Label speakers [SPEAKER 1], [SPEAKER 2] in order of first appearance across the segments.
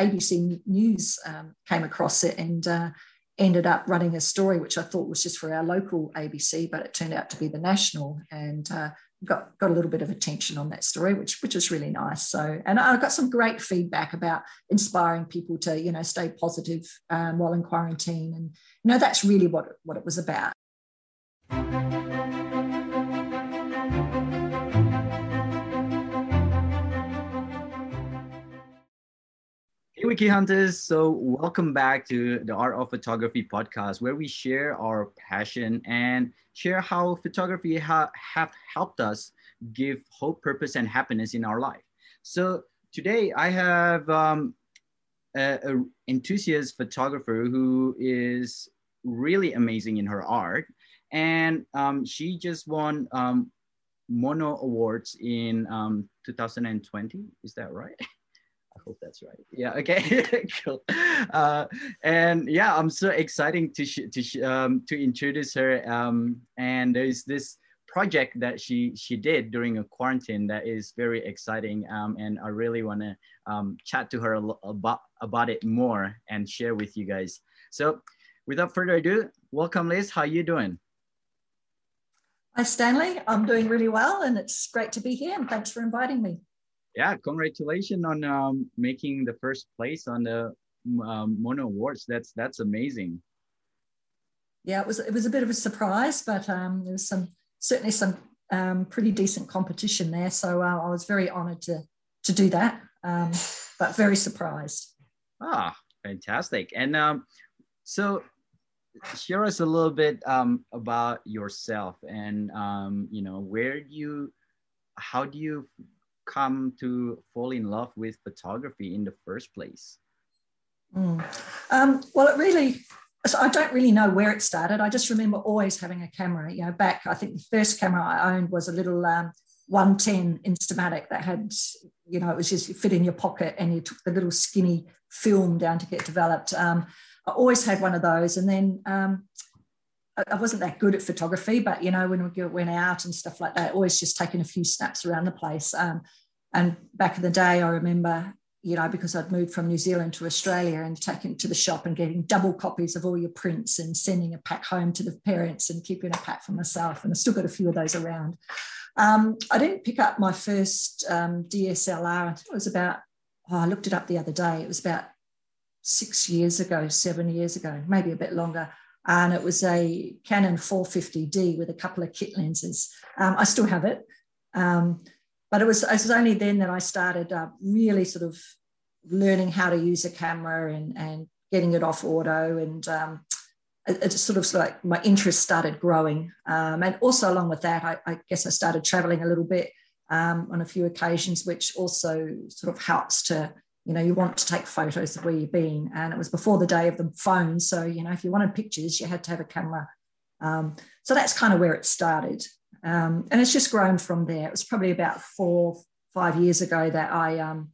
[SPEAKER 1] ABC News um, came across it and uh, ended up running a story which I thought was just for our local ABC, but it turned out to be the national and uh, got got a little bit of attention on that story, which which was really nice. So, and I got some great feedback about inspiring people to you know stay positive um, while in quarantine, and you know that's really what what it was about.
[SPEAKER 2] Wicked Hunters. So, welcome back to the Art of Photography podcast, where we share our passion and share how photography ha- have helped us give hope, purpose, and happiness in our life. So, today I have um, an enthusiast photographer who is really amazing in her art. And um, she just won um, Mono Awards in um, 2020. Is that right? Hope that's right. Yeah. Okay. cool. Uh, and yeah, I'm so excited to to um, to introduce her. Um, and there's this project that she she did during a quarantine that is very exciting. Um, and I really want to um, chat to her about about it more and share with you guys. So, without further ado, welcome, Liz. How are you doing?
[SPEAKER 1] Hi, Stanley. I'm doing really well, and it's great to be here. And thanks for inviting me
[SPEAKER 2] yeah, congratulations on um, making the first place on the um, Mono Awards. That's that's amazing.
[SPEAKER 1] Yeah, it was it was a bit of a surprise, but um, there was some certainly some um, pretty decent competition there. So uh, I was very honoured to to do that, um, but very surprised.
[SPEAKER 2] Ah, fantastic! And um, so share us a little bit um, about yourself and um, you know where do you how do you come to fall in love with photography in the first place?
[SPEAKER 1] Mm. Um, well, it really, so I don't really know where it started. I just remember always having a camera. You know, back, I think the first camera I owned was a little um, 110 Instamatic that had, you know, it was just fit in your pocket and you took the little skinny film down to get developed. Um, I always had one of those. And then um, I wasn't that good at photography, but you know, when we went out and stuff like that, always just taking a few snaps around the place. Um, and back in the day, I remember, you know, because I'd moved from New Zealand to Australia and taking to the shop and getting double copies of all your prints and sending a pack home to the parents and keeping a pack for myself. And I still got a few of those around. Um, I didn't pick up my first um, DSLR. I think it was about, oh, I looked it up the other day. It was about six years ago, seven years ago, maybe a bit longer and it was a Canon 450D with a couple of kit lenses. Um, I still have it, um, but it was, it was only then that I started uh, really sort of learning how to use a camera and, and getting it off auto and um, it, it, sort of like my interest started growing. Um, and also along with that, I, I, guess I started traveling a little bit um, on a few occasions, which also sort of helps to you know you want to take photos of where you've been and it was before the day of the phone so you know if you wanted pictures you had to have a camera. Um, so that's kind of where it started. Um, and it's just grown from there. It was probably about four five years ago that i um,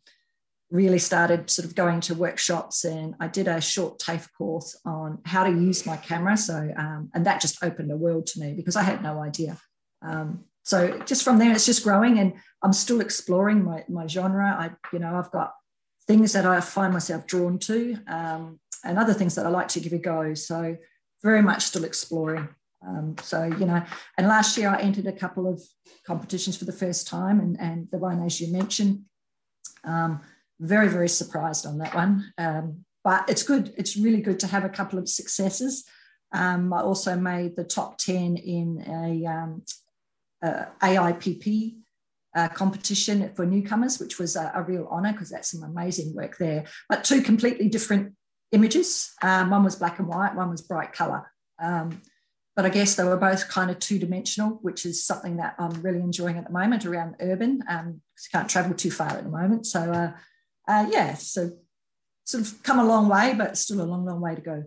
[SPEAKER 1] really started sort of going to workshops and i did a short tafe course on how to use my camera. So um, and that just opened a world to me because i had no idea. Um, so just from there it's just growing and i'm still exploring my, my genre. I you know i've got things that I find myself drawn to, um, and other things that I like to give a go. So, very much still exploring. Um, so, you know, and last year I entered a couple of competitions for the first time, and, and the one, as you mentioned, um, very, very surprised on that one. Um, but it's good, it's really good to have a couple of successes. Um, I also made the top 10 in a, um, a AIPP competition for newcomers, which was a, a real honour because that's some amazing work there. But two completely different images. Um, one was black and white, one was bright colour. Um, but I guess they were both kind of two dimensional, which is something that I'm really enjoying at the moment around urban. Um, can't travel too far at the moment. So, uh, uh, yeah, so sort of come a long way, but still a long, long way to go.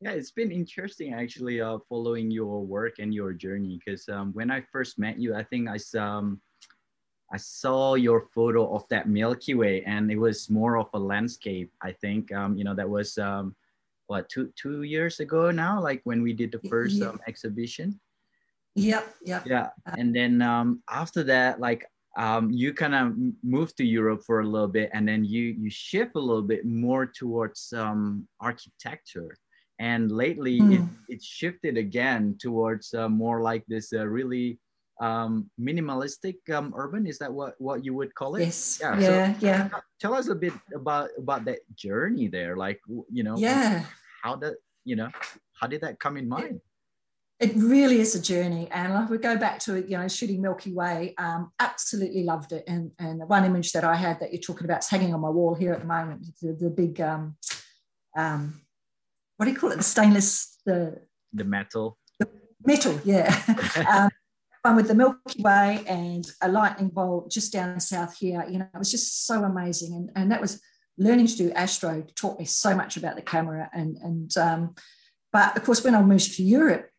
[SPEAKER 2] Yeah, it's been interesting actually uh, following your work and your journey because um, when I first met you, I think I um, I saw your photo of that Milky Way, and it was more of a landscape. I think um, you know that was um, what two two years ago now, like when we did the first um, exhibition.
[SPEAKER 1] Yep, yep.
[SPEAKER 2] Yeah, and then um, after that, like um, you kind of moved to Europe for a little bit, and then you you shift a little bit more towards um, architecture. And lately, mm. it, it shifted again towards uh, more like this uh, really um, minimalistic um, urban. Is that what what you would call it?
[SPEAKER 1] Yes. Yeah. Yeah. So yeah.
[SPEAKER 2] Tell us a bit about about that journey there. Like you know.
[SPEAKER 1] Yeah.
[SPEAKER 2] How did you know? How did that come in mind?
[SPEAKER 1] it really is a journey. And I would go back to you know shooting Milky Way. Um, absolutely loved it. And and the one image that I had that you're talking about is hanging on my wall here at the moment. The, the big um, um, what do you call it? The stainless the
[SPEAKER 2] the metal.
[SPEAKER 1] The metal, yeah. um, one with the Milky Way and a lightning bolt just down south here. You know, it was just so amazing. And and that was learning to do astro taught me so much about the camera and and um, but of course when I moved to Europe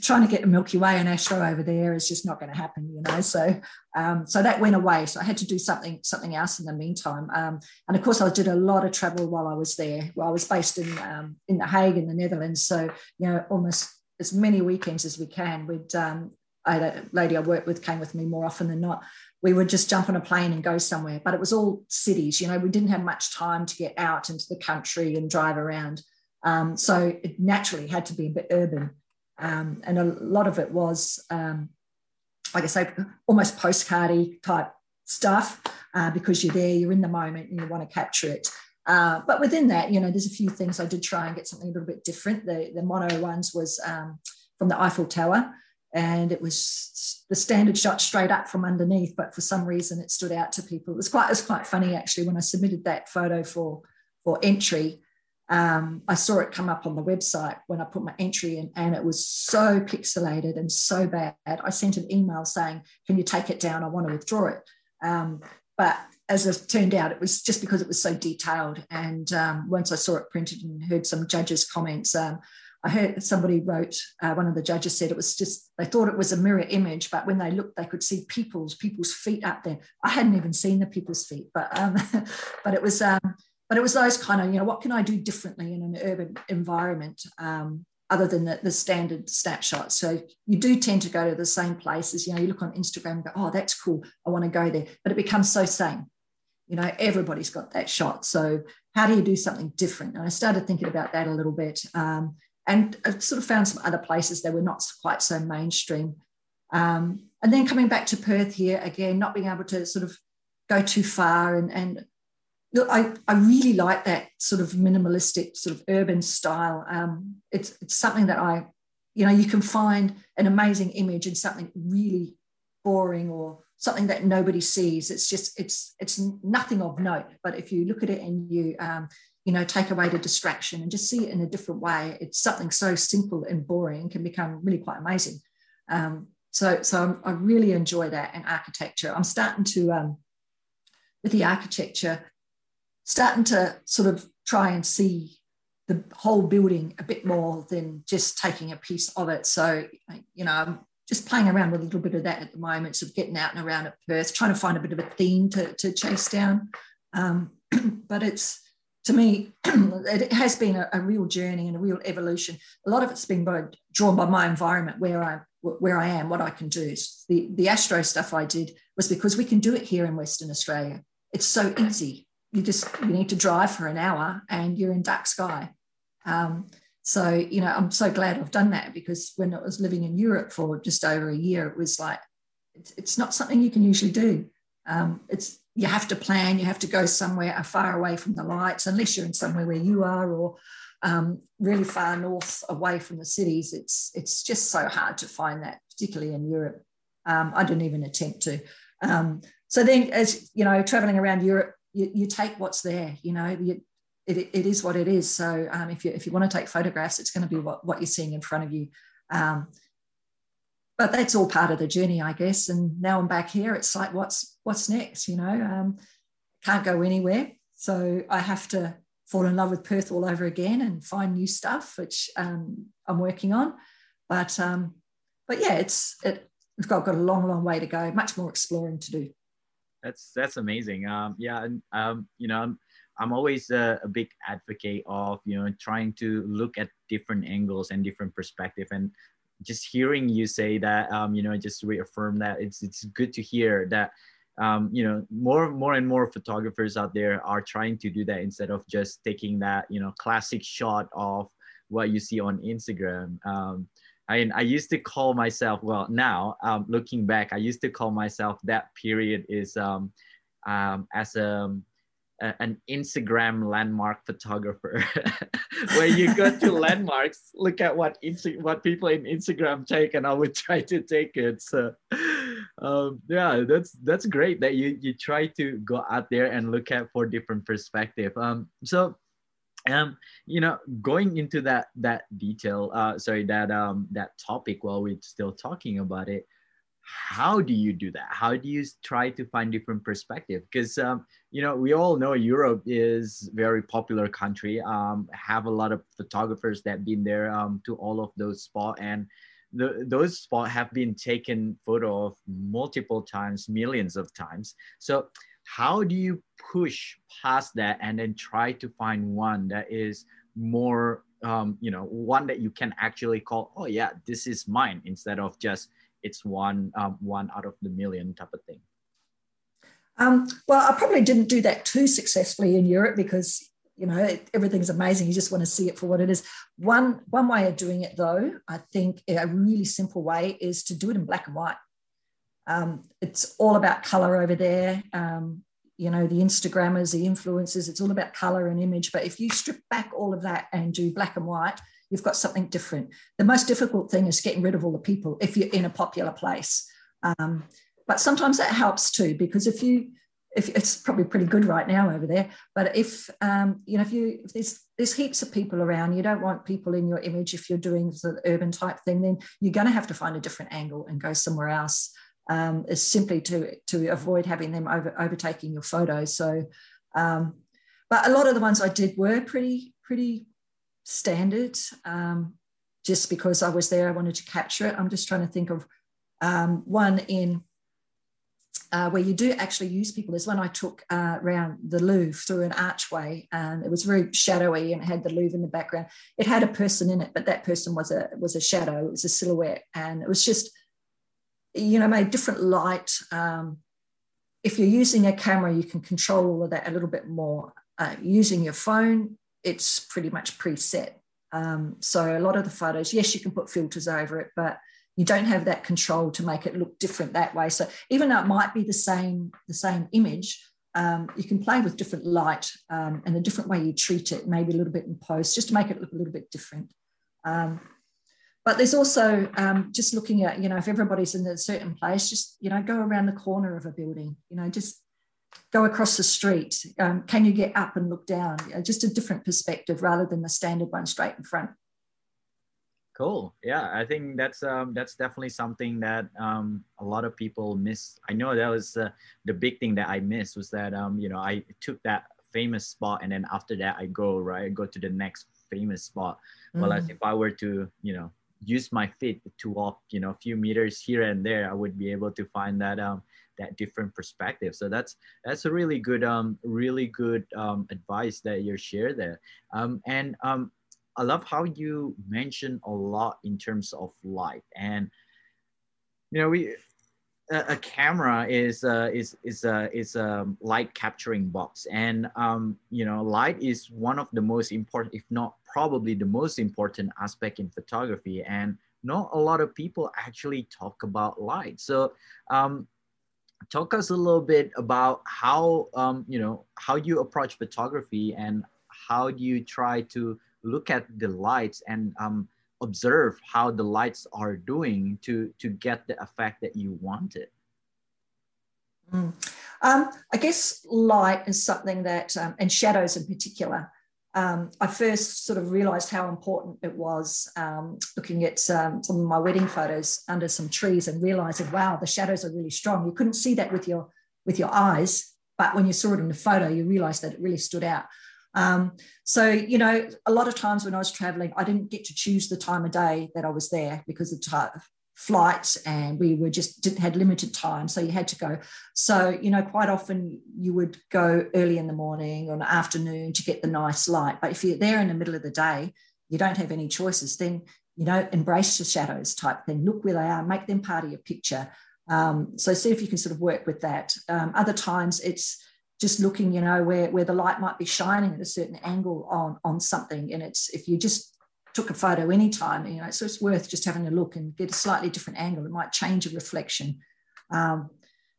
[SPEAKER 1] trying to get the Milky Way and Astro over there is just not going to happen, you know. So, um, so that went away. So I had to do something something else in the meantime. Um, and of course, I did a lot of travel while I was there. Well, I was based in um, in the Hague in the Netherlands. So you know, almost as many weekends as we can. We'd um, I had a lady I worked with came with me more often than not. We would just jump on a plane and go somewhere. But it was all cities. You know, we didn't have much time to get out into the country and drive around. Um, so it naturally had to be a bit urban. Um, and a lot of it was, um, like I say, almost postcardy type stuff uh, because you're there, you're in the moment, and you want to capture it. Uh, but within that, you know, there's a few things I did try and get something a little bit different. The, the mono ones was um, from the Eiffel Tower, and it was the standard shot straight up from underneath. But for some reason, it stood out to people. It was quite, it was quite funny actually when I submitted that photo for for entry um, I saw it come up on the website when I put my entry in, and it was so pixelated and so bad. I sent an email saying, Can you take it down? I want to withdraw it. Um, but as it turned out, it was just because it was so detailed. And um, once I saw it printed and heard some judges' comments, um, I heard somebody wrote, uh, one of the judges said it was just, they thought it was a mirror image, but when they looked, they could see people's, people's feet up there. I hadn't even seen the people's feet, but, um, but it was, um, but it was those kind of, you know, what can I do differently in an urban environment um, other than the, the, standard snapshots? So you do tend to go to the same places. You know, you look on Instagram and go, oh, that's cool. I want to go there. But it becomes so same. You know, everybody's got that shot. So how do you do something different? And I started thinking about that a little bit. Um, and I sort of found some other places that were not quite so mainstream. Um, and then coming back to Perth here again, not being able to sort of go too far and, and I, I really like that sort of minimalistic, sort of urban style. Um, it's, it's something that I, you know, you can find an amazing image in something really boring or something that nobody sees. It's just, it's, it's nothing of note. But if you look at it and you, um, you know, take away the distraction and just see it in a different way, it's something so simple and boring can become really quite amazing. Um, so, so I really enjoy that in architecture. I'm starting to, um, with the architecture, starting to sort of try and see the whole building a bit more than just taking a piece of it. So, you know, I'm just playing around with a little bit of that at the moment, sort of getting out and around at Perth, trying to find a bit of a theme to, to chase down. Um, but it's, to me, it has been a, a, real journey and a real evolution. A lot of it's been by, drawn by my environment where I where I am, what I can do. The the astro stuff I did was because we can do it here in Western Australia. It's so easy you just you need to drive for an hour and you're in dark sky. Um, so you know, I'm so glad I've done that because when I was living in Europe for just over a year, it was like it's, it's not something you can usually do. Um, it's you have to plan, you have to go somewhere far away from the lights, unless you're in somewhere where you are or um, really far north away from the cities. It's it's just so hard to find that, particularly in Europe. Um, I didn't even attempt to. Um, so then, as you know, traveling around Europe, you, you take what's there, you know, you, it, it is what it is. So um, if you if you want to take photographs, it's going to be what, what you're seeing in front of you. Um, but that's all part of the journey, I guess. And now I'm back here. It's like, what's what's next? You know, um, can't go anywhere, so I have to fall in love with Perth all over again and find new stuff, which um, I'm working on. But um, but yeah, it's it, it's got, got a long, long way to go. Much more exploring to do
[SPEAKER 2] that's that's amazing. Um, yeah, and um, you know, I'm I'm always a, a, big advocate of you know trying to look at different angles and different perspective, and just hearing you say that, um, you know, just reaffirm that it's it's good to hear that um, you know more more and more photographers out there are trying to do that instead of just taking that you know classic shot of what you see on instagram. Um, I, I used to call myself well now um, looking back i used to call myself that period is um, um, as a an Instagram landmark photographer, where you go to landmarks, look at what what people in Instagram take, and I would try to take it. So, um, yeah, that's that's great that you you try to go out there and look at for different perspective. Um, so, um, you know, going into that that detail, uh, sorry, that um that topic while we're still talking about it, how do you do that? How do you try to find different perspective? Because um, you know we all know europe is very popular country. Um, have a lot of photographers that been there um, to all of those spots and the, those spots have been taken photo of multiple times millions of times. So how do you push past that and then try to find one that is more um, you know one that you can actually call oh yeah this is mine instead of just it's one um, one out of the million type of thing?
[SPEAKER 1] Um, well, I probably didn't do that too successfully in Europe because you know everything's amazing. You just want to see it for what it is. One one way of doing it, though, I think a really simple way is to do it in black and white. Um, it's all about color over there. Um, you know the Instagrammers, the influencers. It's all about color and image. But if you strip back all of that and do black and white, you've got something different. The most difficult thing is getting rid of all the people if you're in a popular place. Um, but sometimes that helps too, because if you, if it's probably pretty good right now over there, but if um, you know, if you if there's there's heaps of people around, you don't want people in your image if you're doing the urban type thing, then you're going to have to find a different angle and go somewhere else. Um, is simply to to avoid having them over overtaking your photos. So, um, but a lot of the ones I did were pretty pretty standard. Um, just because I was there, I wanted to capture it. I'm just trying to think of um, one in uh, where you do actually use people. There's one I took uh, around the Louvre through an archway, and it was very shadowy, and it had the Louvre in the background. It had a person in it, but that person was a was a shadow. It was a silhouette, and it was just, you know, made different light. Um, if you're using a camera, you can control all of that a little bit more. Uh, using your phone, it's pretty much preset. Um, so a lot of the photos, yes, you can put filters over it, but you don't have that control to make it look different that way. So even though it might be the same, the same image, um, you can play with different light um, and a different way you treat it, maybe a little bit in post, just to make it look a little bit different. Um, but there's also um, just looking at, you know, if everybody's in a certain place, just, you know, go around the corner of a building, you know, just go across the street? Um, can you get up and look down? just a different perspective rather than the standard one straight in front.
[SPEAKER 2] Cool. Yeah, I think that's um, that's definitely something that um, a lot of people miss. I know that was uh, the big thing that I missed was that um, you know I took that famous spot and then after that I go right I go to the next famous spot. Mm. Well, as if I were to you know use my feet to walk you know a few meters here and there, I would be able to find that um, that different perspective. So that's that's a really good um really good um, advice that you share there. Um, and um, I love how you mention a lot in terms of light and you know we a, a camera is uh, is is a is a light capturing box and um, you know light is one of the most important if not probably the most important aspect in photography and not a lot of people actually talk about light so um, talk us a little bit about how um, you know how you approach photography and how do you try to look at the lights and um, observe how the lights are doing to to get the effect that you wanted
[SPEAKER 1] mm. um, i guess light is something that um, and shadows in particular um, I first sort of realized how important it was um, looking at um, some of my wedding photos under some trees and realizing, wow, the shadows are really strong. You couldn't see that with your with your eyes, but when you saw it in the photo, you realized that it really stood out. Um, so, you know, a lot of times when I was traveling, I didn't get to choose the time of day that I was there because of flights and we were just had limited time so you had to go so you know quite often you would go early in the morning or afternoon to get the nice light but if you're there in the middle of the day you don't have any choices then you know embrace the shadows type thing look where they are make them part of your picture Um, so see if you can sort of work with that. Um, other times it's just looking, you know, where, where the light might be shining at a certain angle on, on something. And it's if you just took a photo anytime, you know, so it's worth just having a look and get a slightly different angle. It might change a reflection. Um,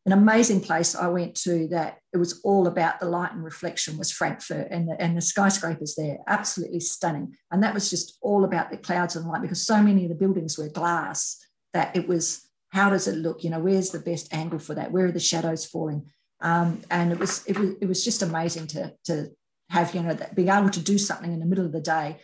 [SPEAKER 1] an amazing place I went to that it was all about the light and reflection was Frankfurt and the, and the skyscrapers there, absolutely stunning. And that was just all about the clouds and light because so many of the buildings were glass that it was how does it look? You know, where's the best angle for that? Where are the shadows falling? Um, and it was it was it was just amazing to to have you know that being able to do something in the middle of the day.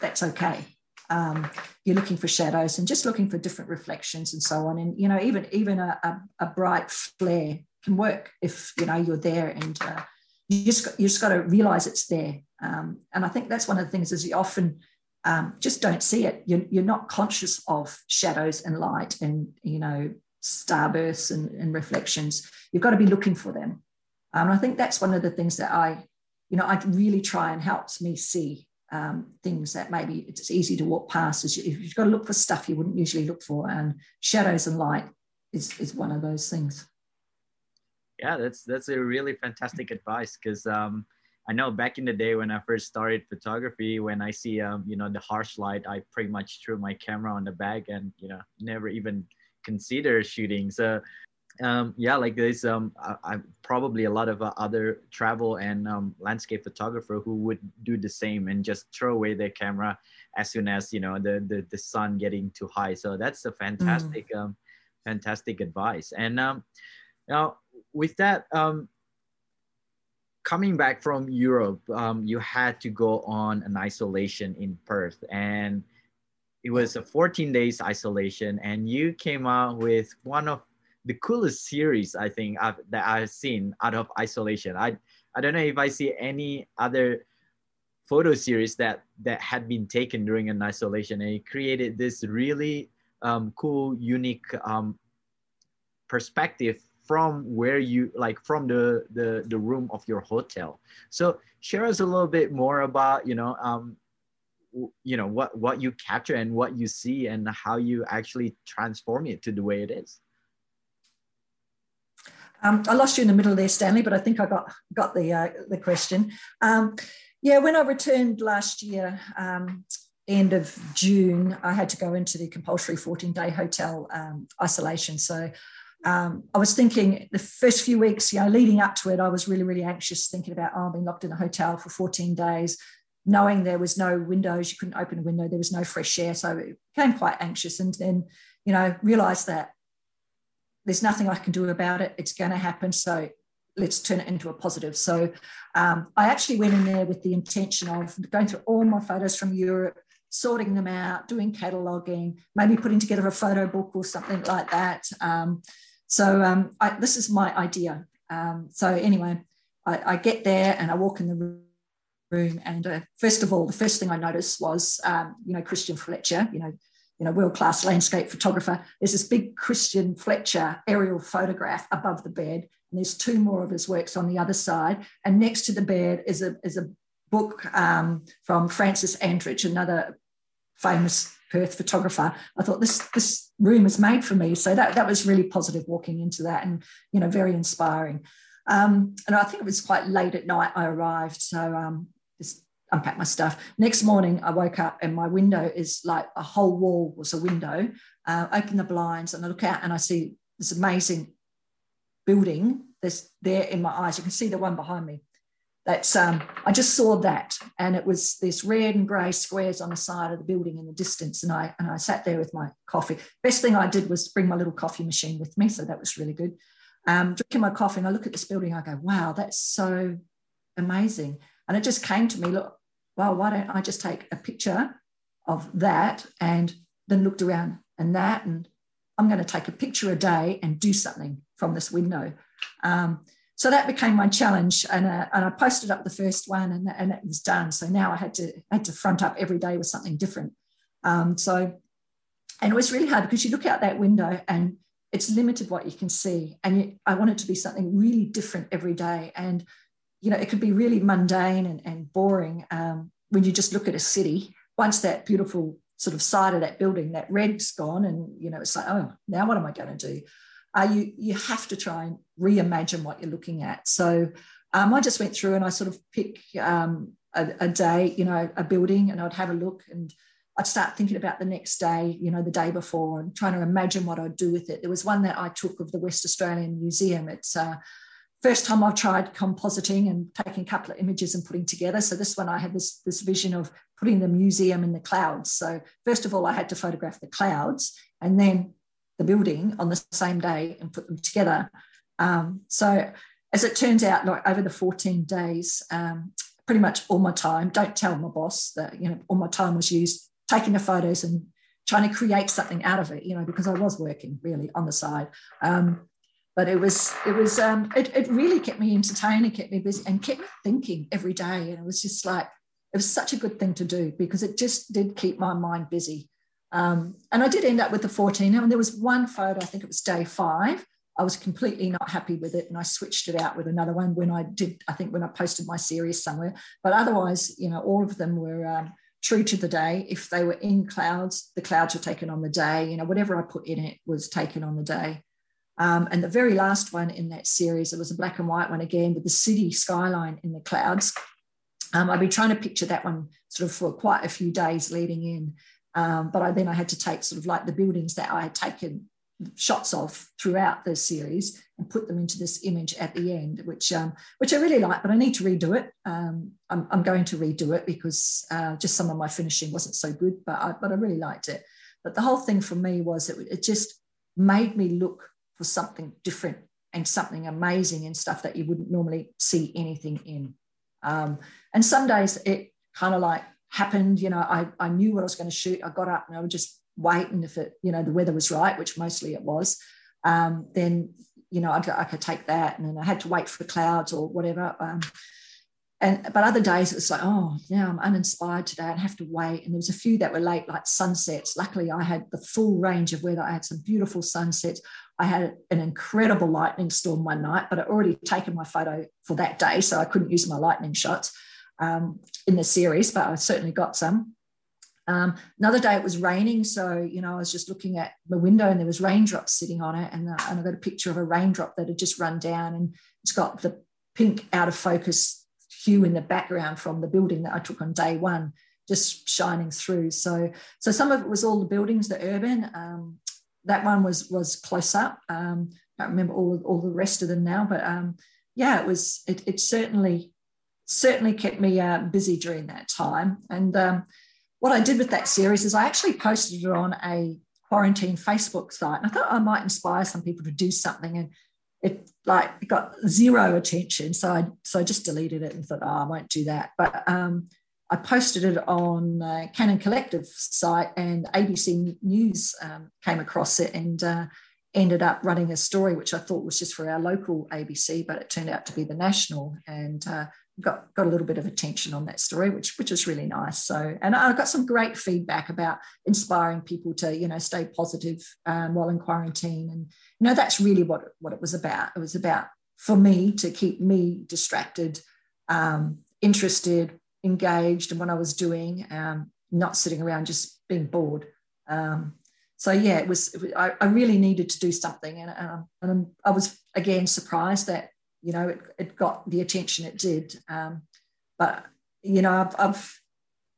[SPEAKER 1] That's okay. Um, you're looking for shadows and just looking for different reflections and so on. And you know, even even a, a, a bright flare can work if you know you're there and uh, you just got, you just got to realize it's there. Um, and I think that's one of the things is you often um, just don't see it. You're, you're not conscious of shadows and light and, you know, starbursts and, and reflections. You've got to be looking for them. Um, I think that's one of the things that I, you know, I really try and helps me see um, things that maybe it's easy to walk past. Is you, you've got to look for stuff you wouldn't usually look for, and shadows and light is is one of those things.
[SPEAKER 2] Yeah, that's that's a really fantastic advice because um, I know back in the day when I first started photography, when I see um, you know the harsh light, I pretty much threw my camera on the bag and you know never even consider shooting. So um, yeah, like there's um, I, probably a lot of uh, other travel and um, landscape photographer who would do the same and just throw away their camera as soon as you know the the, the sun getting too high. So that's a fantastic mm. um, fantastic advice. And um, now with that um, coming back from Europe, um, you had to go on an isolation in Perth, and it was a 14 days isolation. And you came out with one of the coolest series I think I've, that I've seen out of isolation. I I don't know if I see any other photo series that that had been taken during an isolation, and it created this really um, cool, unique um, perspective from where you like from the the the room of your hotel so share us a little bit more about you know um you know what what you capture and what you see and how you actually transform it to the way it is
[SPEAKER 1] um, I lost you in the middle there, Stanley, but I think I got got the uh, the question. Um, yeah, when I returned last year, um, end of June, I had to go into the compulsory 14 day hotel um, isolation. So um, I was thinking the first few weeks, you know, leading up to it, I was really, really anxious, thinking about, oh, being locked in a hotel for 14 days, knowing there was no windows, you couldn't open a window, there was no fresh air. So it became quite anxious. And then, you know, realized that there's nothing I can do about it. It's going to happen. So let's turn it into a positive. So um, I actually went in there with the intention of going through all my photos from Europe, sorting them out, doing cataloging, maybe putting together a photo book or something like that. Um, so um, I, this is my idea. Um, so anyway, I, I, get there and I walk in the room, and uh, first of all, the first thing I noticed was, um, you know, Christian Fletcher, you know, you know, world-class landscape photographer. There's this big Christian Fletcher aerial photograph above the bed, and there's two more of his works on the other side. And next to the bed is a is a book um, from Frances Andrijich, another famous Perth photographer. I thought this this room is made for me. So that that was really positive walking into that, and you know very inspiring. Um, and I think it was quite late at night I arrived, so um, just unpacked my stuff. Next morning I woke up and my window is like a whole wall was a window. Uh, open the blinds and I look out and I see this amazing building that's there in my eyes. You can see the one behind me that's um, I just saw that, and it was this red and grey squares on the side of the building in the distance, and I and I sat there with my coffee. Best thing I did was bring my little coffee machine with me, so that was really good. Um, drinking my coffee, and I look at this building, I go, "Wow, that's so amazing!" And it just came to me, look, well, why don't I just take a picture of that, and then looked around and that, and I'm going to take a picture a day and do something from this window. Um, so that became my challenge and, uh, and i posted up the first one and, and it was done. So now i had to had to front up every day with something different. Um, so and it was really hard because you look out that window and it's limited what you can see and you, i want it to be something really different every day. And you know it could be really mundane and, and boring um, when you just look at a city once that beautiful sort of side of that building that red's gone and you know it's like oh now what am i going to do uh, you you have to try and reimagine what you're looking at. So um, I just went through and I sort of pick um, a, a, day, you know, a building, and I'd have a look and I'd start thinking about the next day, you know, the day before, and trying to imagine what I'd do with it. There was one that I took of the West Australian Museum. It's uh, first time I've tried compositing and taking a couple of images and putting together. So this one I had this, this vision of putting the museum in the clouds. So first of all, I had to photograph the clouds and then the building on the same day and put them together. Um, so as it turns out, like over the 14 days, um, pretty much all my time, don't tell my boss that, you know, all my time was used taking the photos and trying to create something out of it, you know, because I was working really on the side. Um, but it was it was um, it, it really kept me entertained and kept me busy and kept me thinking every day. And it was just like it was such a good thing to do because it just did keep my mind busy. Um, and i did end up with the 14 and there was one photo i think it was day five. I was completely not happy with it and i switched it out with another one when i did i think when i posted my series somewhere. But otherwise you know all of them were um, true to the day. If they were in clouds the clouds were taken on the day you know whatever i put in it was taken on the day um, and the very last one in that series, it was a black and white one again with the city skyline in the clouds. Um, I've been trying to picture that one sort of for quite a few days leading in. Um, but I, then I had to take sort of like the buildings that I had taken shots of throughout the series and put them into this image at the end, which um, which I really like. But I need to redo it. Um, I'm, I'm, going to redo it because uh, just some of my finishing wasn't so good, but I, but I really liked it. But the whole thing for me was it, it just made me look for something different and something amazing and stuff that you wouldn't normally see anything in. Um, and some days it kind of like happened, you know, I, I knew what I was going to shoot. I got up and I would just wait. And if it, you know, the weather was right, which mostly it was, um, then, you know, I, I could take that and then I had to wait for clouds or whatever. Um, and but other days it was like oh yeah i'm uninspired today i have to wait. And there was a few that were late like sunsets. Luckily i had the full range of weather. I had some beautiful sunsets. I had an incredible lightning storm one night but i'd already taken my photo for that day so i couldn't use my lightning shots um, in the series but i certainly got some. Um, another day it was raining so you know i was just looking at the window and there was raindrops sitting on it and, uh, and i got a picture of a raindrop that had just run down and it's got the pink out of focus hue in the background from the building that I took on day one, just shining through. So, so some of it was all the buildings, the urban. Um, that one was was close up. Um, I don't remember all all the rest of them now, but um, yeah, it was. It, it certainly certainly kept me uh, busy during that time. And um, what I did with that series is I actually posted it on a quarantine Facebook site, and I thought I might inspire some people to do something. And it like got zero attention. So I so I just deleted it and thought, oh, I won't do that. But um, I posted it on uh, Canon Collective site, and ABC News um, came across it and uh, ended up running a story which I thought was just for our local ABC, but it turned out to be the national. And uh, got got a little bit of attention on that story, which which is really nice. So, and I got some great feedback about inspiring people to you know stay positive um, while in quarantine, and you know that's really what what it was about. It was about for me to keep me distracted, um, interested, engaged in what I was doing, um, not sitting around just being bored. Um, so yeah, it was. It was I, I, really needed to do something, and, um, and I was again surprised that you know, it, it got the attention it did. Um, but, you know, I've, I've,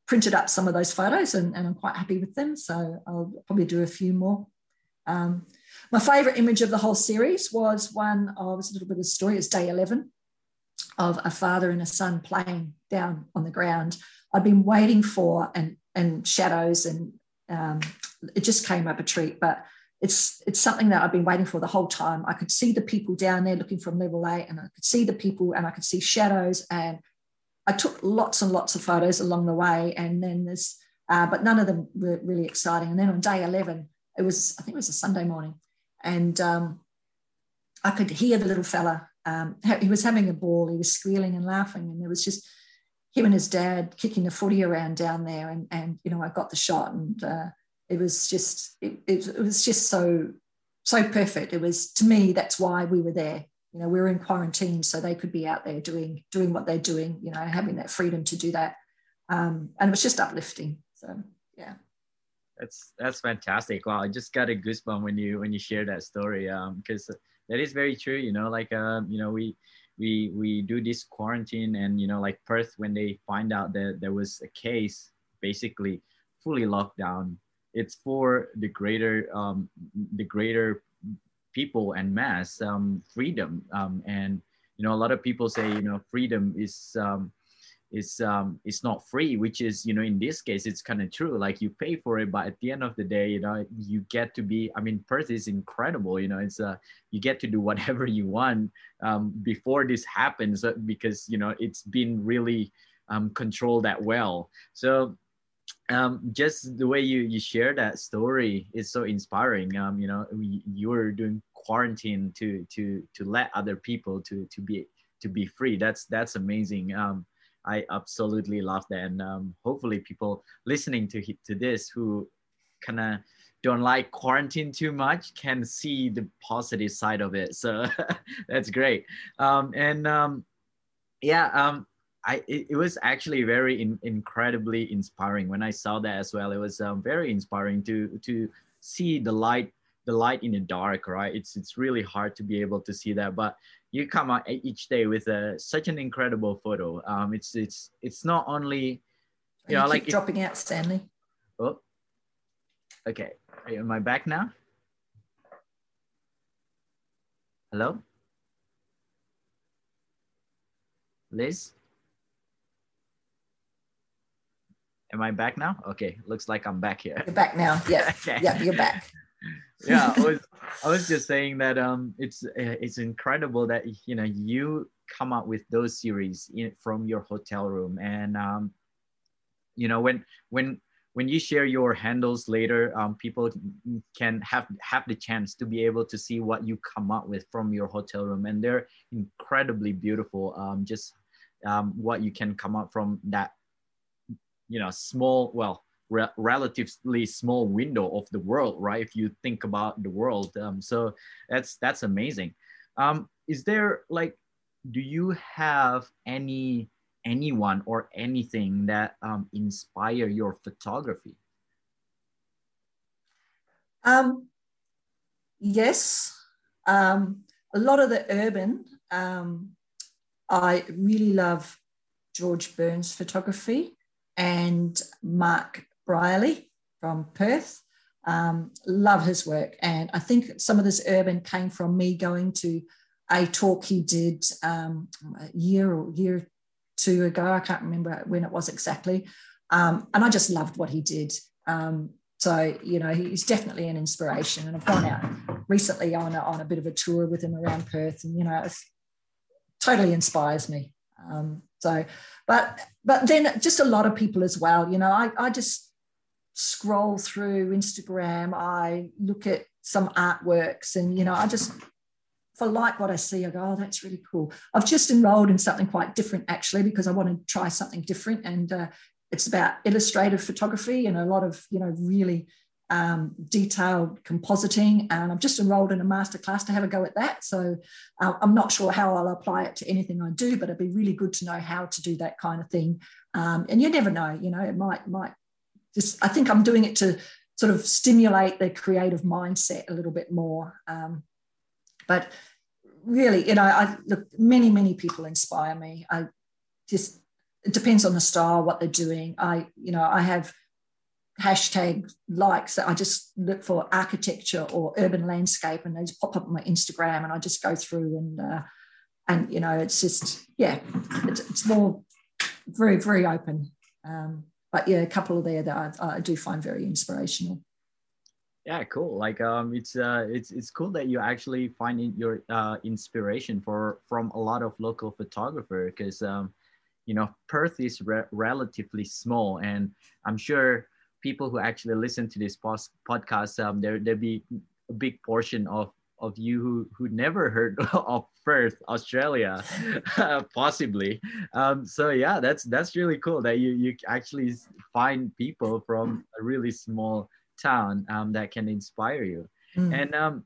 [SPEAKER 1] printed up some of those photos and, and, I'm quite happy with them. So I'll probably do a few more. Um, my favorite image of the whole series was one of, was a little bit of a story, it's day 11 of a father and a son playing down on the ground. I'd been waiting for and, and shadows and um, it just came up a treat, but it's it's something that I've been waiting for the whole time. I could see the people down there looking from level eight, and I could see the people, and I could see shadows, and I took lots and lots of photos along the way. And then there's, uh, but none of them were really exciting. And then on day eleven, it was I think it was a Sunday morning, and um, I could hear the little fella. Um, he was having a ball. He was squealing and laughing, and there was just him and his dad kicking the footy around down there. And and you know I got the shot and. Uh, it was just it, it, was just so so perfect it was to me that's why we were there you know we were in quarantine so they could be out there doing doing what they're doing you know having that freedom to do that um, and it was just uplifting so yeah
[SPEAKER 2] That's that's fantastic. Wow, I just got a goosebump when you when you share that story. Um, because that is very true. You know, like um, you know, we we we do this quarantine, and you know, like Perth, when they find out that there was a case, basically fully locked down. It's for the greater um, the greater people and mass um, freedom. Um, and you know, a lot of people say you know freedom is um, is um it's not free which is you know in this case it's kind of true like you pay for it but at the end of the day you know you get to be i mean perth is incredible you know it's uh you get to do whatever you want um before this happens uh, because you know it's been really um controlled that well so um just the way you you share that story is so inspiring um you know you're doing quarantine to to to let other people to to be to be free that's that's amazing um I absolutely love that. And um, hopefully, people listening to to this who kind of don't like quarantine too much can see the positive side of it. So that's great. Um, and um, yeah, um, I it, it, was actually very in, incredibly inspiring when I saw that as well. It was um, very inspiring to to see the light the light in the dark right it's it's really hard to be able to see that but you come out each day with a such an incredible photo. Um, it's it's it's not only
[SPEAKER 1] you, know like dropping it, out, Stanley.
[SPEAKER 2] Oh, okay. Am I back now? Hello, Liz. Am I back now? Okay, looks like I'm back here.
[SPEAKER 1] You're back now. Yeah, okay. yeah, you're back
[SPEAKER 2] yeah, I was I was just saying that um it's it's incredible that you know you come up with those series in, from your hotel room and um you know when when when you share your handles later um, people can have have the chance to be able to see what you come up with from your hotel room and they're incredibly beautiful um, just um, what you can come up from that you know small well re- relatively small window of the world, right? If you think about the world, um, so that's that's amazing. Um, is there like, do you have any anyone or anything that um, inspire your photography?
[SPEAKER 1] Um, yes, um, a lot of the urban. Um, I really love George Byrne's photography and Mark Brierley from Perth. Um, love his work. And I think some of this urban came from me going to a talk he did um, a year or year two ago. I can't remember when it was exactly. Um, and I just loved what he did. Um, so, you know, he's definitely an inspiration. And I've gone out recently on a, on a bit of a tour with him around Perth, and, you know, it totally inspires me. Um, so, but but then just a lot of people as well. You know, I, I just scroll through Instagram, I look at some artworks, and you know, I just I like what I see, I go, oh, that's really cool. I've just enrolled in something quite different actually because I want to try something different, and uh, it's about illustrative photography and a lot of you know really um, detailed compositing. And I've just enrolled in a masterclass to have a go at that. So uh, I'm not sure how I'll apply it to anything I do, but it'd be really good to know how to do that kind of thing. Um, and you never know, you know, it might might just I think I'm doing it to sort of stimulate the creative mindset a little bit more. Um, but really, you know, I look many many people inspire me. I just it depends on the style, what they're doing. I you know I have hashtag likes that I just look for architecture or urban landscape, and just pop up on my Instagram, and I just go through and uh, and you know it's just yeah, it's, it's more very very open. Um, but yeah, a couple of there that I, I do find very inspirational.
[SPEAKER 2] Yeah, cool. Like um, it's uh, it's it's cool that you actually find your uh, inspiration for from a lot of local photographer because um, you know Perth is re- relatively small, and I'm sure people who actually listen to this post- podcast um, there there be a big portion of of you who who never heard of Perth, Australia, possibly. Um, so yeah, that's that's really cool that you you actually find people from a really small town um, that can inspire you. Mm. And um,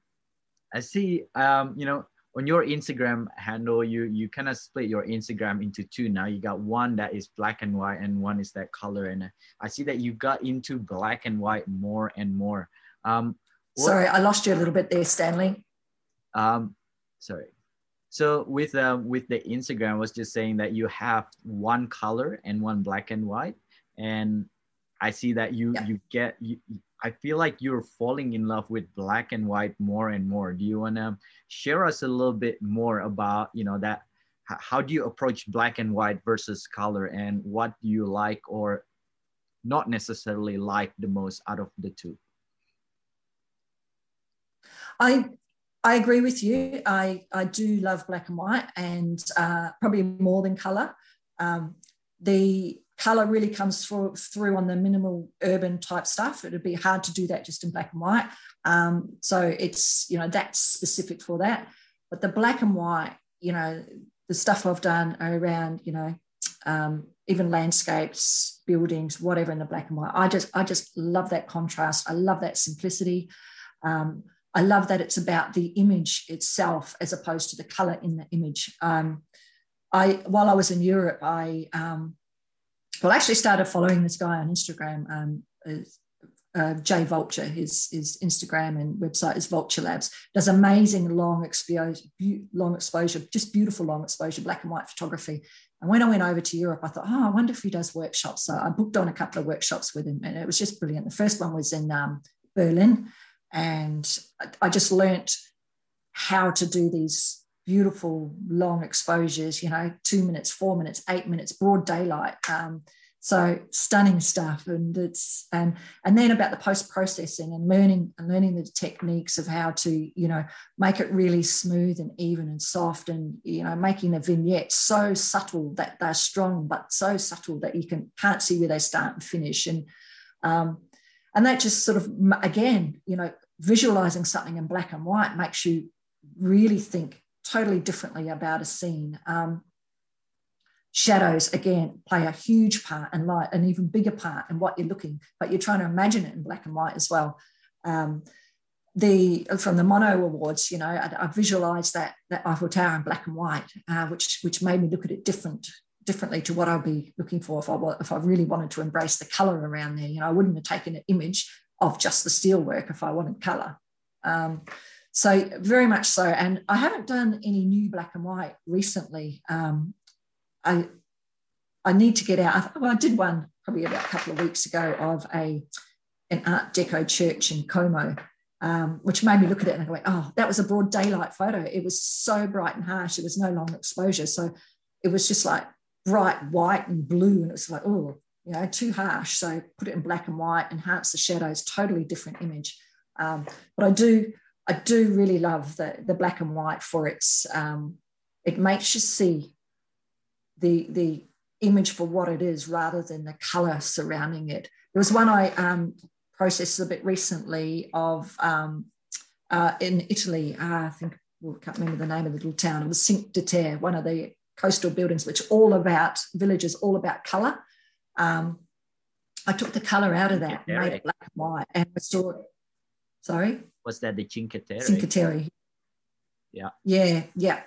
[SPEAKER 2] I see, um, you know, on your Instagram handle, you you kind of split your Instagram into two now. You got one that is black and white, and one is that color. And I see that you got into black and white more and more. Um,
[SPEAKER 1] what, sorry, I lost you a little bit there, Stanley.
[SPEAKER 2] Um, sorry. So with uh, with the Instagram, I was just saying that you have one color and one black and white, and I see that you yeah. you get you, I feel like you're falling in love with black and white more and more. Do you want to share us a little bit more about, you know, that how do you approach black and white versus color and what do you like or not necessarily like the most out of the two?
[SPEAKER 1] I I agree with you. I, I do love black and white and uh, probably more than color. Um, the color really comes through, through on the minimal urban type stuff. It'd be hard to do that just in black and white. Um, so it's, you know, that's specific for that. But the black and white, you know, the stuff I've done around, you know, um, even landscapes, buildings, whatever in the black and white. I just, I just love that contrast. I love that simplicity. Um, I love that it's about the image itself as opposed to the color in the image. Um, I, while I was in Europe, I um, well, I actually started following this guy on Instagram, um, uh, Jay Vulture. His, his Instagram and website is Vulture Labs. Does amazing long exposure, long exposure, just beautiful long exposure, black and white photography. And when I went over to Europe, I thought, oh, I wonder if he does workshops. So I booked on a couple of workshops with him, and it was just brilliant. The first one was in um, Berlin, and I just learnt how to do these beautiful long exposures, you know, two minutes, four minutes, eight minutes, broad daylight. Um, so stunning stuff. And it's and and then about the post-processing and learning and learning the techniques of how to, you know, make it really smooth and even and soft and you know, making the vignettes so subtle that they're strong, but so subtle that you can can't see where they start and finish. And um, and that just sort of again, you know, visualizing something in black and white makes you really think totally differently about a scene. Um, shadows again play a huge part and light an even bigger part in what you're looking but you're trying to imagine it in black and white as well. Um, the from the mono awards you know i, I visualized that that eiffel tower in black and white uh, which which made me look at it different differently to what i'd be looking for if i if i really wanted to embrace the color around there. You know i wouldn't have taken an image of just the steel work if i wanted color. Um, so very much so. And I haven't done any new black and white recently. Um, I I need to get out. Well, I did one probably about a couple of weeks ago of a an Art Deco church in Como, um, which made me look at it and I go, oh, that was a broad daylight photo. It was so bright and harsh. It was no long exposure. So it was just like bright white and blue. And it was like, oh, you know, too harsh. So put it in black and white, enhance the shadows, totally different image. Um, but I do, I do really love the, the black and white for its, um, it makes you see the, the image for what it is rather than the color surrounding it. There was one I um, processed a bit recently of um, uh, in Italy, uh, I think, well, I can't remember the name of the little town, it was Cinque Terre, one of the coastal buildings, which all about villages, all about color. Um, I took the color out of that, made it black and white, and I saw. Sorry
[SPEAKER 2] was that the Cinque Terre?
[SPEAKER 1] Cinque Terre.
[SPEAKER 2] Yeah.
[SPEAKER 1] Yeah, yeah.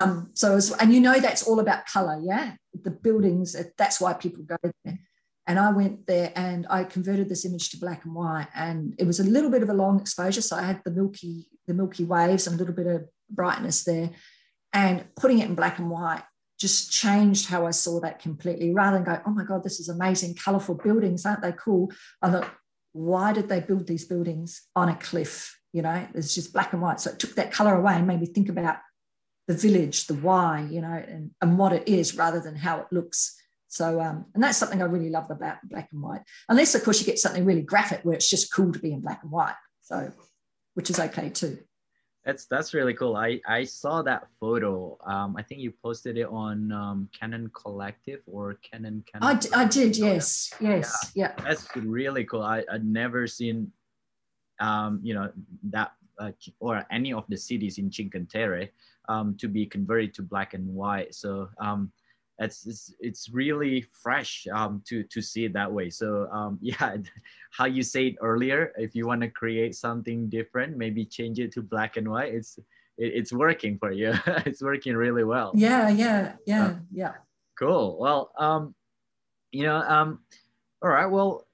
[SPEAKER 1] Um, so, was, and you know that's all about color, yeah. The buildings, that's why people go there. And I went there and I converted this image to black and white, and it was a little bit of a long exposure. So I had the milky, the milky waves and a little bit of brightness there, and putting it in black and white just changed how I saw that completely. Rather than go, oh my god, this is amazing, colorful buildings, aren't they cool? I thought, why did they build these buildings on a cliff? You know, it's just black and white. So it took that color away and made me think about the village, the why, you know, and, and what it is rather than how it looks. So, um, and that's something I really love about black and white. Unless, of course, you get something really graphic where it's just cool to be in black and white. So, which is okay too.
[SPEAKER 2] That's that's really cool. I I saw that photo. Um, I think you posted it on um, Canon Collective or Canon. Canon
[SPEAKER 1] I, d- I did. Yes. Yes. Yeah.
[SPEAKER 2] yeah. That's really cool. I I'd never seen, um, you know that uh, or any of the cities in Cinque Terre um, to be converted to black and white. So um, it's, it's, it's really fresh um, to, to see it that way. So um, yeah, how you said earlier, if you want to create something different, maybe change it to black and white. It's, it, it's working for you. it's working really well.
[SPEAKER 1] Yeah, yeah, yeah, uh, yeah.
[SPEAKER 2] Cool. Well, um, you know, um, all right. Well,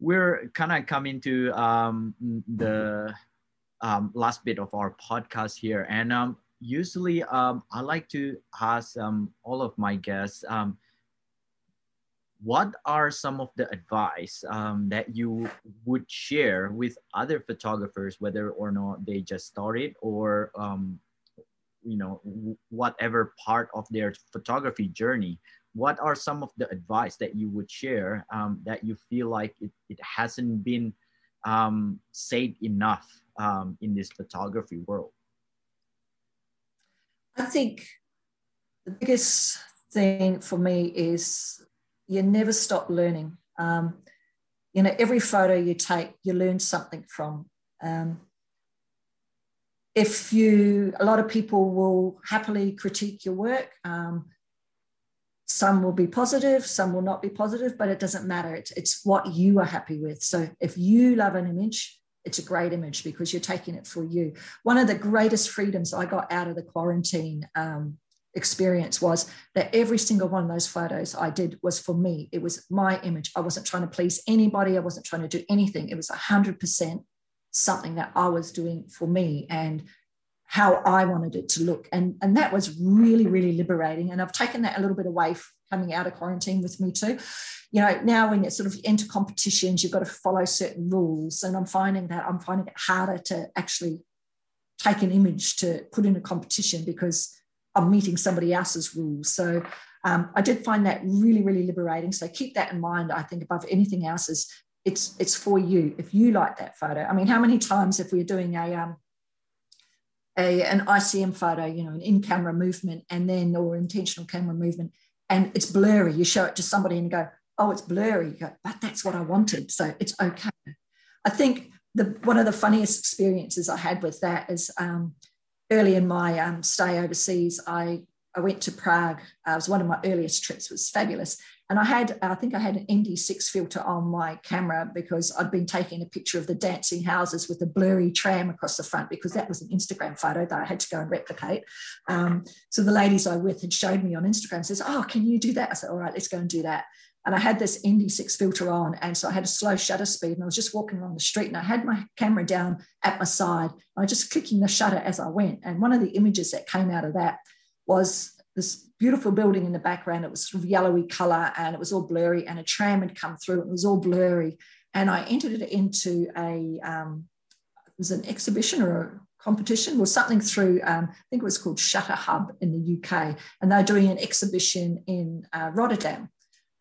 [SPEAKER 2] we're kind of coming to um, the um, last bit of our podcast here, and um, usually um, I like to ask um, all of my guests. Um, what are some of the advice um, that you would share with other photographers whether or not they just started or um, you know whatever part of their photography journey what are some of the advice that you would share um, that you feel like it, it hasn't been said enough in this photography world
[SPEAKER 1] i think the biggest thing for me is you never stop learning. Um, you know, every photo you take, you learn something from. Um, if you, a lot of people will happily critique your work. Um, some will be positive, some will not be positive, but it doesn't matter. It's, it's what you are happy with. So if you love an image, it's a great image because you're taking it for you. One of the greatest freedoms I got out of the quarantine um, experience was that every single one of those photos I did was for me. It was my image. I wasn't trying to please anybody. I wasn't trying to do anything. It was 100% something that I was doing for me and how I wanted it to look. And, and that was really, really liberating. And I've taken that a little bit away coming out of quarantine with me too. You know, now when you sort of enter competitions, you've got to follow certain rules. And I'm finding that I'm finding it harder to actually take an image to put in a competition because I'm meeting somebody else's rules. So um, I did find that really, really liberating. So keep that in mind. I think above anything else is it's it's for you. If you like that photo, I mean, how many times if we're doing a um, a an ICM photo, you know, an in-camera movement, and then or intentional camera movement, and it's blurry, you show it to somebody and you go, "Oh, it's blurry." You go, "But that's what I wanted," so it's okay. I think the one of the funniest experiences I had with that is. Um, early in my um, stay overseas, I, I went to Prague. Uh, it was one of my earliest trips. It was fabulous. And I had, I think I had an ND6 filter on my camera because I'd been taking a picture of the dancing houses with a blurry tram across the front because that was an Instagram photo that I had to go and replicate. Um, so the ladies I with had showed me on Instagram, says, oh, can you do that? I said, all right, let's go and do that. And I had this ND6 filter on. And so I had a slow shutter speed. And I was just walking along the street and I had my camera down at my side. I was just clicking the shutter as I went. And one of the images that came out of that was this beautiful building in the background. It was sort of yellowy color and it was all blurry. And a tram had come through and it was all blurry. And I entered it into a, um, it was an exhibition or a competition or something through, um, I think it was called Shutter Hub in the UK. And they're doing an exhibition in uh, Rotterdam.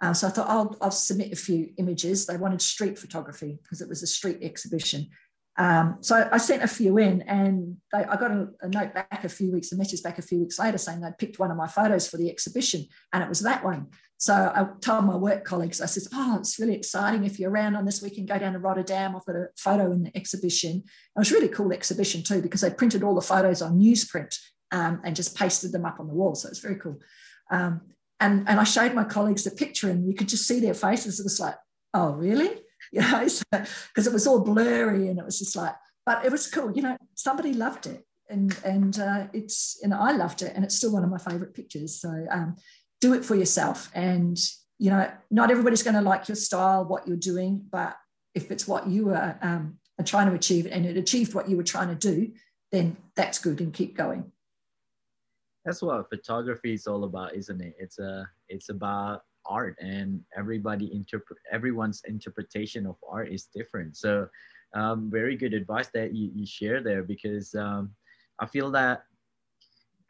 [SPEAKER 1] Uh, so I thought I'll, I'll submit a few images. They wanted street photography because it was a street exhibition. Um, so I sent a few in, and they, I got a, a, note back a few weeks, a message back a few weeks later saying they'd picked one of my photos for the exhibition, and it was that one. So I told my work colleagues, I said, "Oh, it's really exciting. If you're around on this weekend, go down to Rotterdam. I've got a photo in the exhibition. It was really cool exhibition too because they printed all the photos on newsprint um, and just pasted them up on the wall. So it's very cool. Um, and, and I showed my colleagues the picture, and you could just see their faces. It was like, oh, really? You know, because it was all blurry and it was just like, but it was cool. You know, somebody loved it. And, and uh, it's, and I loved it. And it's still one of my favorite pictures. So um, do it for yourself. And, you know, not everybody's going to like your style, what you're doing, but if it's what you are, um, are trying to achieve and it achieved what you were trying to do, then that's good and keep going
[SPEAKER 2] that's what photography is all about isn't it it's a it's about art and everybody interpret everyone's interpretation of art is different. So um, very good advice that you, you share there because um, i feel that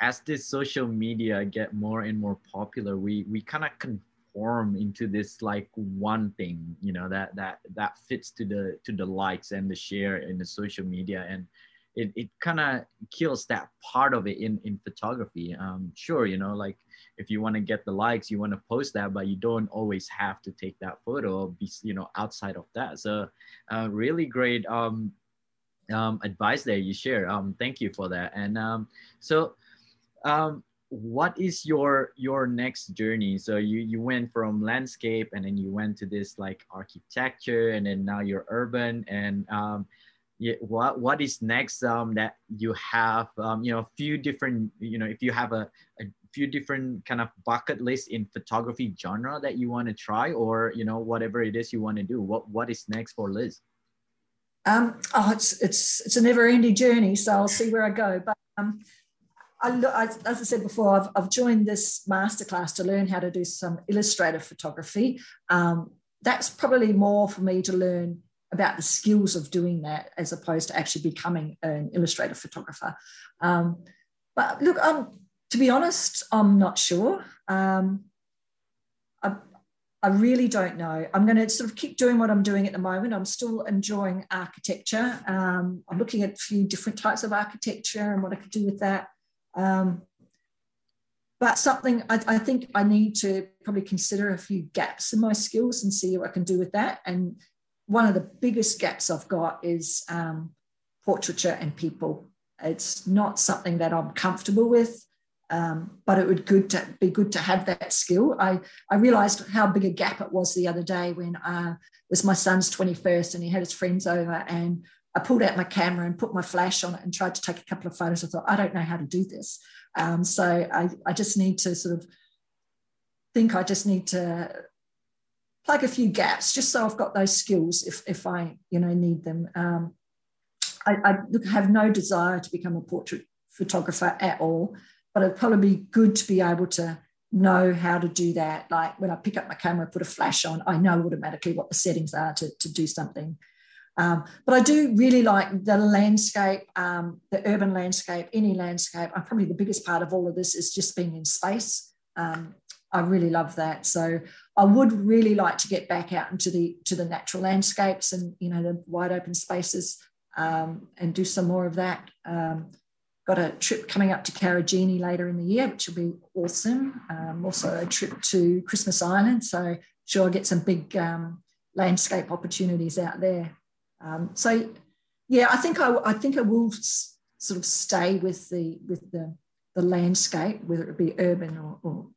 [SPEAKER 2] as this social media get more and more popular we we kind of conform into this like one thing you know that that that fits to the to the likes and the share in the social media. And it, it kind of kills that part of it in, in photography. Um, sure, you know, like if you want to get the likes, you want to post that, but you don't always have to take that photo, be, you know, outside of that. So uh, really great um, um, advice there you share. Um, thank you for that. And um, so um, what is your your next journey so you you went from landscape and then you went to this like architecture and then now you're urban and um, what what is next um, that you have um, you know a few different you know if you have a, a few different kind of bucket list in photography genre that you want to try or you know whatever it is you want to do what what is next for liz
[SPEAKER 1] um, oh, it's it's it's a never-ending journey, so I'll see where I go. But um, I, I, as I said before, I've, I've joined this masterclass to learn how to do some illustrative photography. Um, that's probably more for me to learn about the skills of doing that as opposed to actually becoming an illustrative photographer. Um, but look, um, to be honest, I'm not sure. Um, I, I really don't know. I'm going to sort of keep doing what I'm doing at the moment. I'm still enjoying architecture. Um, I'm looking at a few different types of architecture and what I could do with that. Um, but something I, I, think I need to probably consider a few gaps in my skills and see what I can do with that. And one of the biggest gaps I've got is um, portraiture and people. It's not something that I'm comfortable with, um, but it would good to be good to have that skill. I, I realized how big a gap it was the other day when uh, it was my son's 21st and he had his friends over and I pulled out my camera and put my flash on it and tried to take a couple of photos. I thought, I don't know how to do this. Um, so I, I just need to sort of think I just need to plug a few gaps just so I've got those skills if, if I, you know, need them. Um, I, I have no desire to become a portrait photographer at all, but it'd probably be good to be able to know how to do that. Like when I pick up my camera, put a flash on, I know automatically what the settings are to, to do something. Um, but I do really like the landscape, um, the urban landscape, any landscape. I'm probably the biggest part of all of this is just being in space. Um, I really love that. So I would really like to get back out into the to the natural landscapes and you know the wide open spaces um, and do some more of that. Um, got a trip coming up to Karijini later in the year, which will be awesome. Um, also a trip to Christmas Island, so sure I'll get some big landscape opportunities out there. Um, so yeah, I think I, I think I will s- sort of stay with the with the the landscape, whether it be urban or, or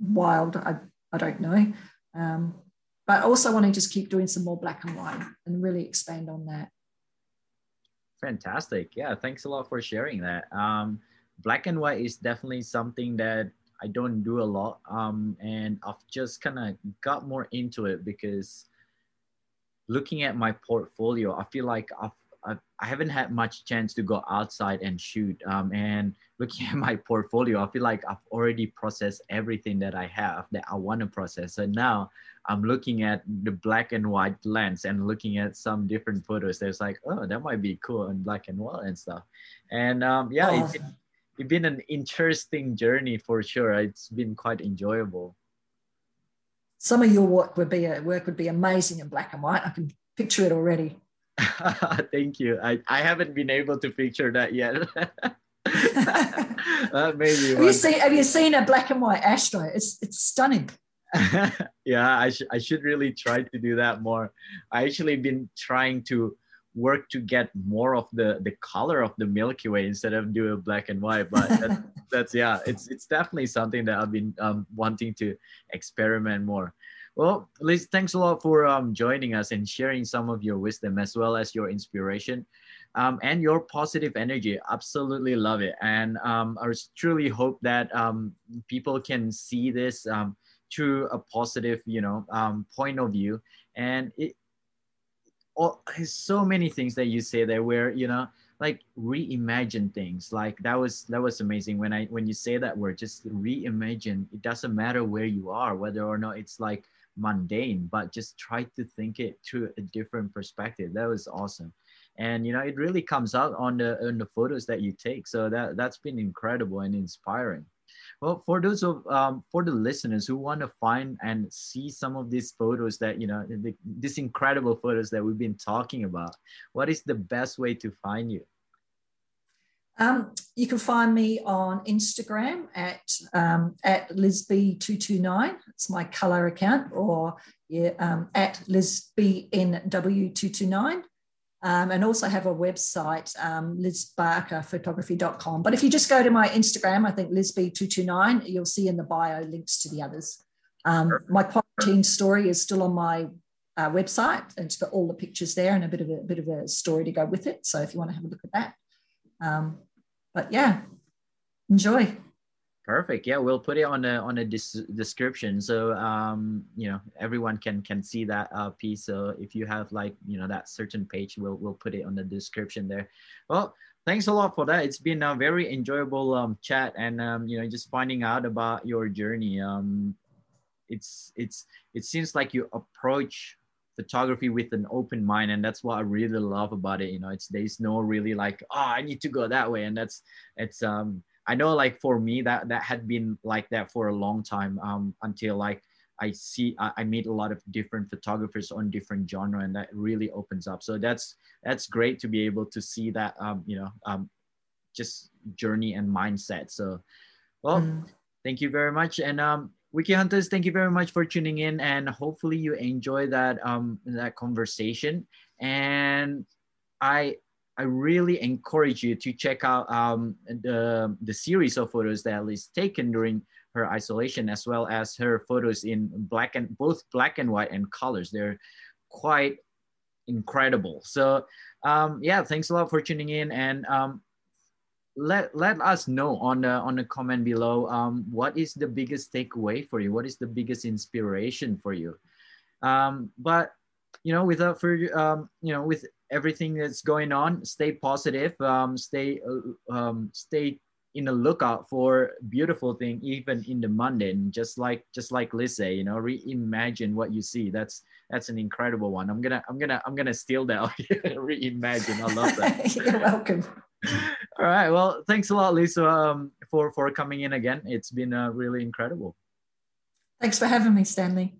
[SPEAKER 1] wild. I, I don't know. Um, but also want to just keep doing some more black and white and really expand on that.
[SPEAKER 2] Fantastic. Yeah, thanks a lot for sharing that. Um, black and white is definitely something that I don't do a lot. Um, and I've just kind of got more into it because looking at my portfolio, I feel like I've I haven't had much chance to go outside and shoot. Um, and looking at my portfolio, I feel like I've already processed everything that I have that I want to process. So now I'm looking at the black and white lens and looking at some different photos. There's like, oh, that might be cool in black and white and stuff. And um, yeah, oh. it, it's been an interesting journey for sure. It's been quite enjoyable
[SPEAKER 1] some of your work would be a, work would be amazing in black and white. I can picture it already.
[SPEAKER 2] Thank you. I, I haven't been able to picture that yet. uh, maybe
[SPEAKER 1] have you seen have you seen a black and white astro? It's it's stunning.
[SPEAKER 2] yeah, I, sh- I should really try to do that more. I actually been trying to work to get more of the the color of the Milky Way instead of do a black and white. But that's, that's yeah, it's it's definitely something that I've been um, wanting to experiment more. Well, Liz, thanks a lot for um, joining us and sharing some of your wisdom as well as your inspiration um, and your positive energy. Absolutely love it. And um, I truly hope that um, people can see this um, through a positive, you know, um, point of view. And it, all, so many things that you say there where you know like reimagine things like that was that was amazing when i when you say that word just reimagine it doesn't matter where you are whether or not it's like mundane but just try to think it through a different perspective. That was awesome. And you know it really comes out on the on the photos that you take. So that that's been incredible and inspiring. Well, for those of um, for the listeners who want to find and see some of these photos that you know, the, these incredible photos that we've been talking about, what is the best way to find you?
[SPEAKER 1] Um, you can find me on Instagram at um, at lizb229. It's my color account, or yeah, um, at lizbnw229 um, and also have a website, um, lizbarkerphotography.com. But if you just go to my Instagram, I think lizb229, you'll see in the bio links to the others. Um, my quarantine story is still on my uh, website, and it's got all the pictures there and a bit of a, a, bit of a story to go with it. So if you want to have a look at that, um, but yeah, enjoy.
[SPEAKER 2] Perfect. Yeah, we'll put it on a on a dis- description, so um, you know everyone can can see that uh, piece. So if you have like you know that certain page, we'll we'll put it on the description there. Well, thanks a lot for that. It's been a very enjoyable um, chat, and um, you know just finding out about your journey. Um, it's it's it seems like you approach photography with an open mind and that's what i really love about it you know it's there's no really like oh i need to go that way and that's it's um I know like for me that that had been like that for a long time um, until like I see I, I meet a lot of different photographers on different genre and that really opens up. So that's that's great to be able to see that um, you know um, just journey and mindset. So well, mm. thank you very much and um, Wicked Hunters, thank you very much for tuning in, and hopefully you enjoy that um, that conversation. And I I really encourage you to check out um, the, the series of photos that taken during her isolation, as well as her photos in black and both black and white and colors. They're quite incredible. So um, yeah, thanks a lot for tuning in and um, let let us know on the on the comment below um, what is the biggest takeaway for you? What is the biggest inspiration for you? Um, but you know, without for um, you know, with everything that's going on, stay positive, um, stay, uh, um, stay in the lookout for beautiful thing, even in the mundane. Just like, just like Liz say, you know, reimagine what you see. That's that's an incredible one. I'm gonna, I'm gonna, I'm gonna steal that. reimagine. I love that.
[SPEAKER 1] You're welcome.
[SPEAKER 2] All right. Well, thanks a lot, Lisa, um, for for coming in again. It's been uh, really incredible.
[SPEAKER 1] Thanks for having me, Stanley.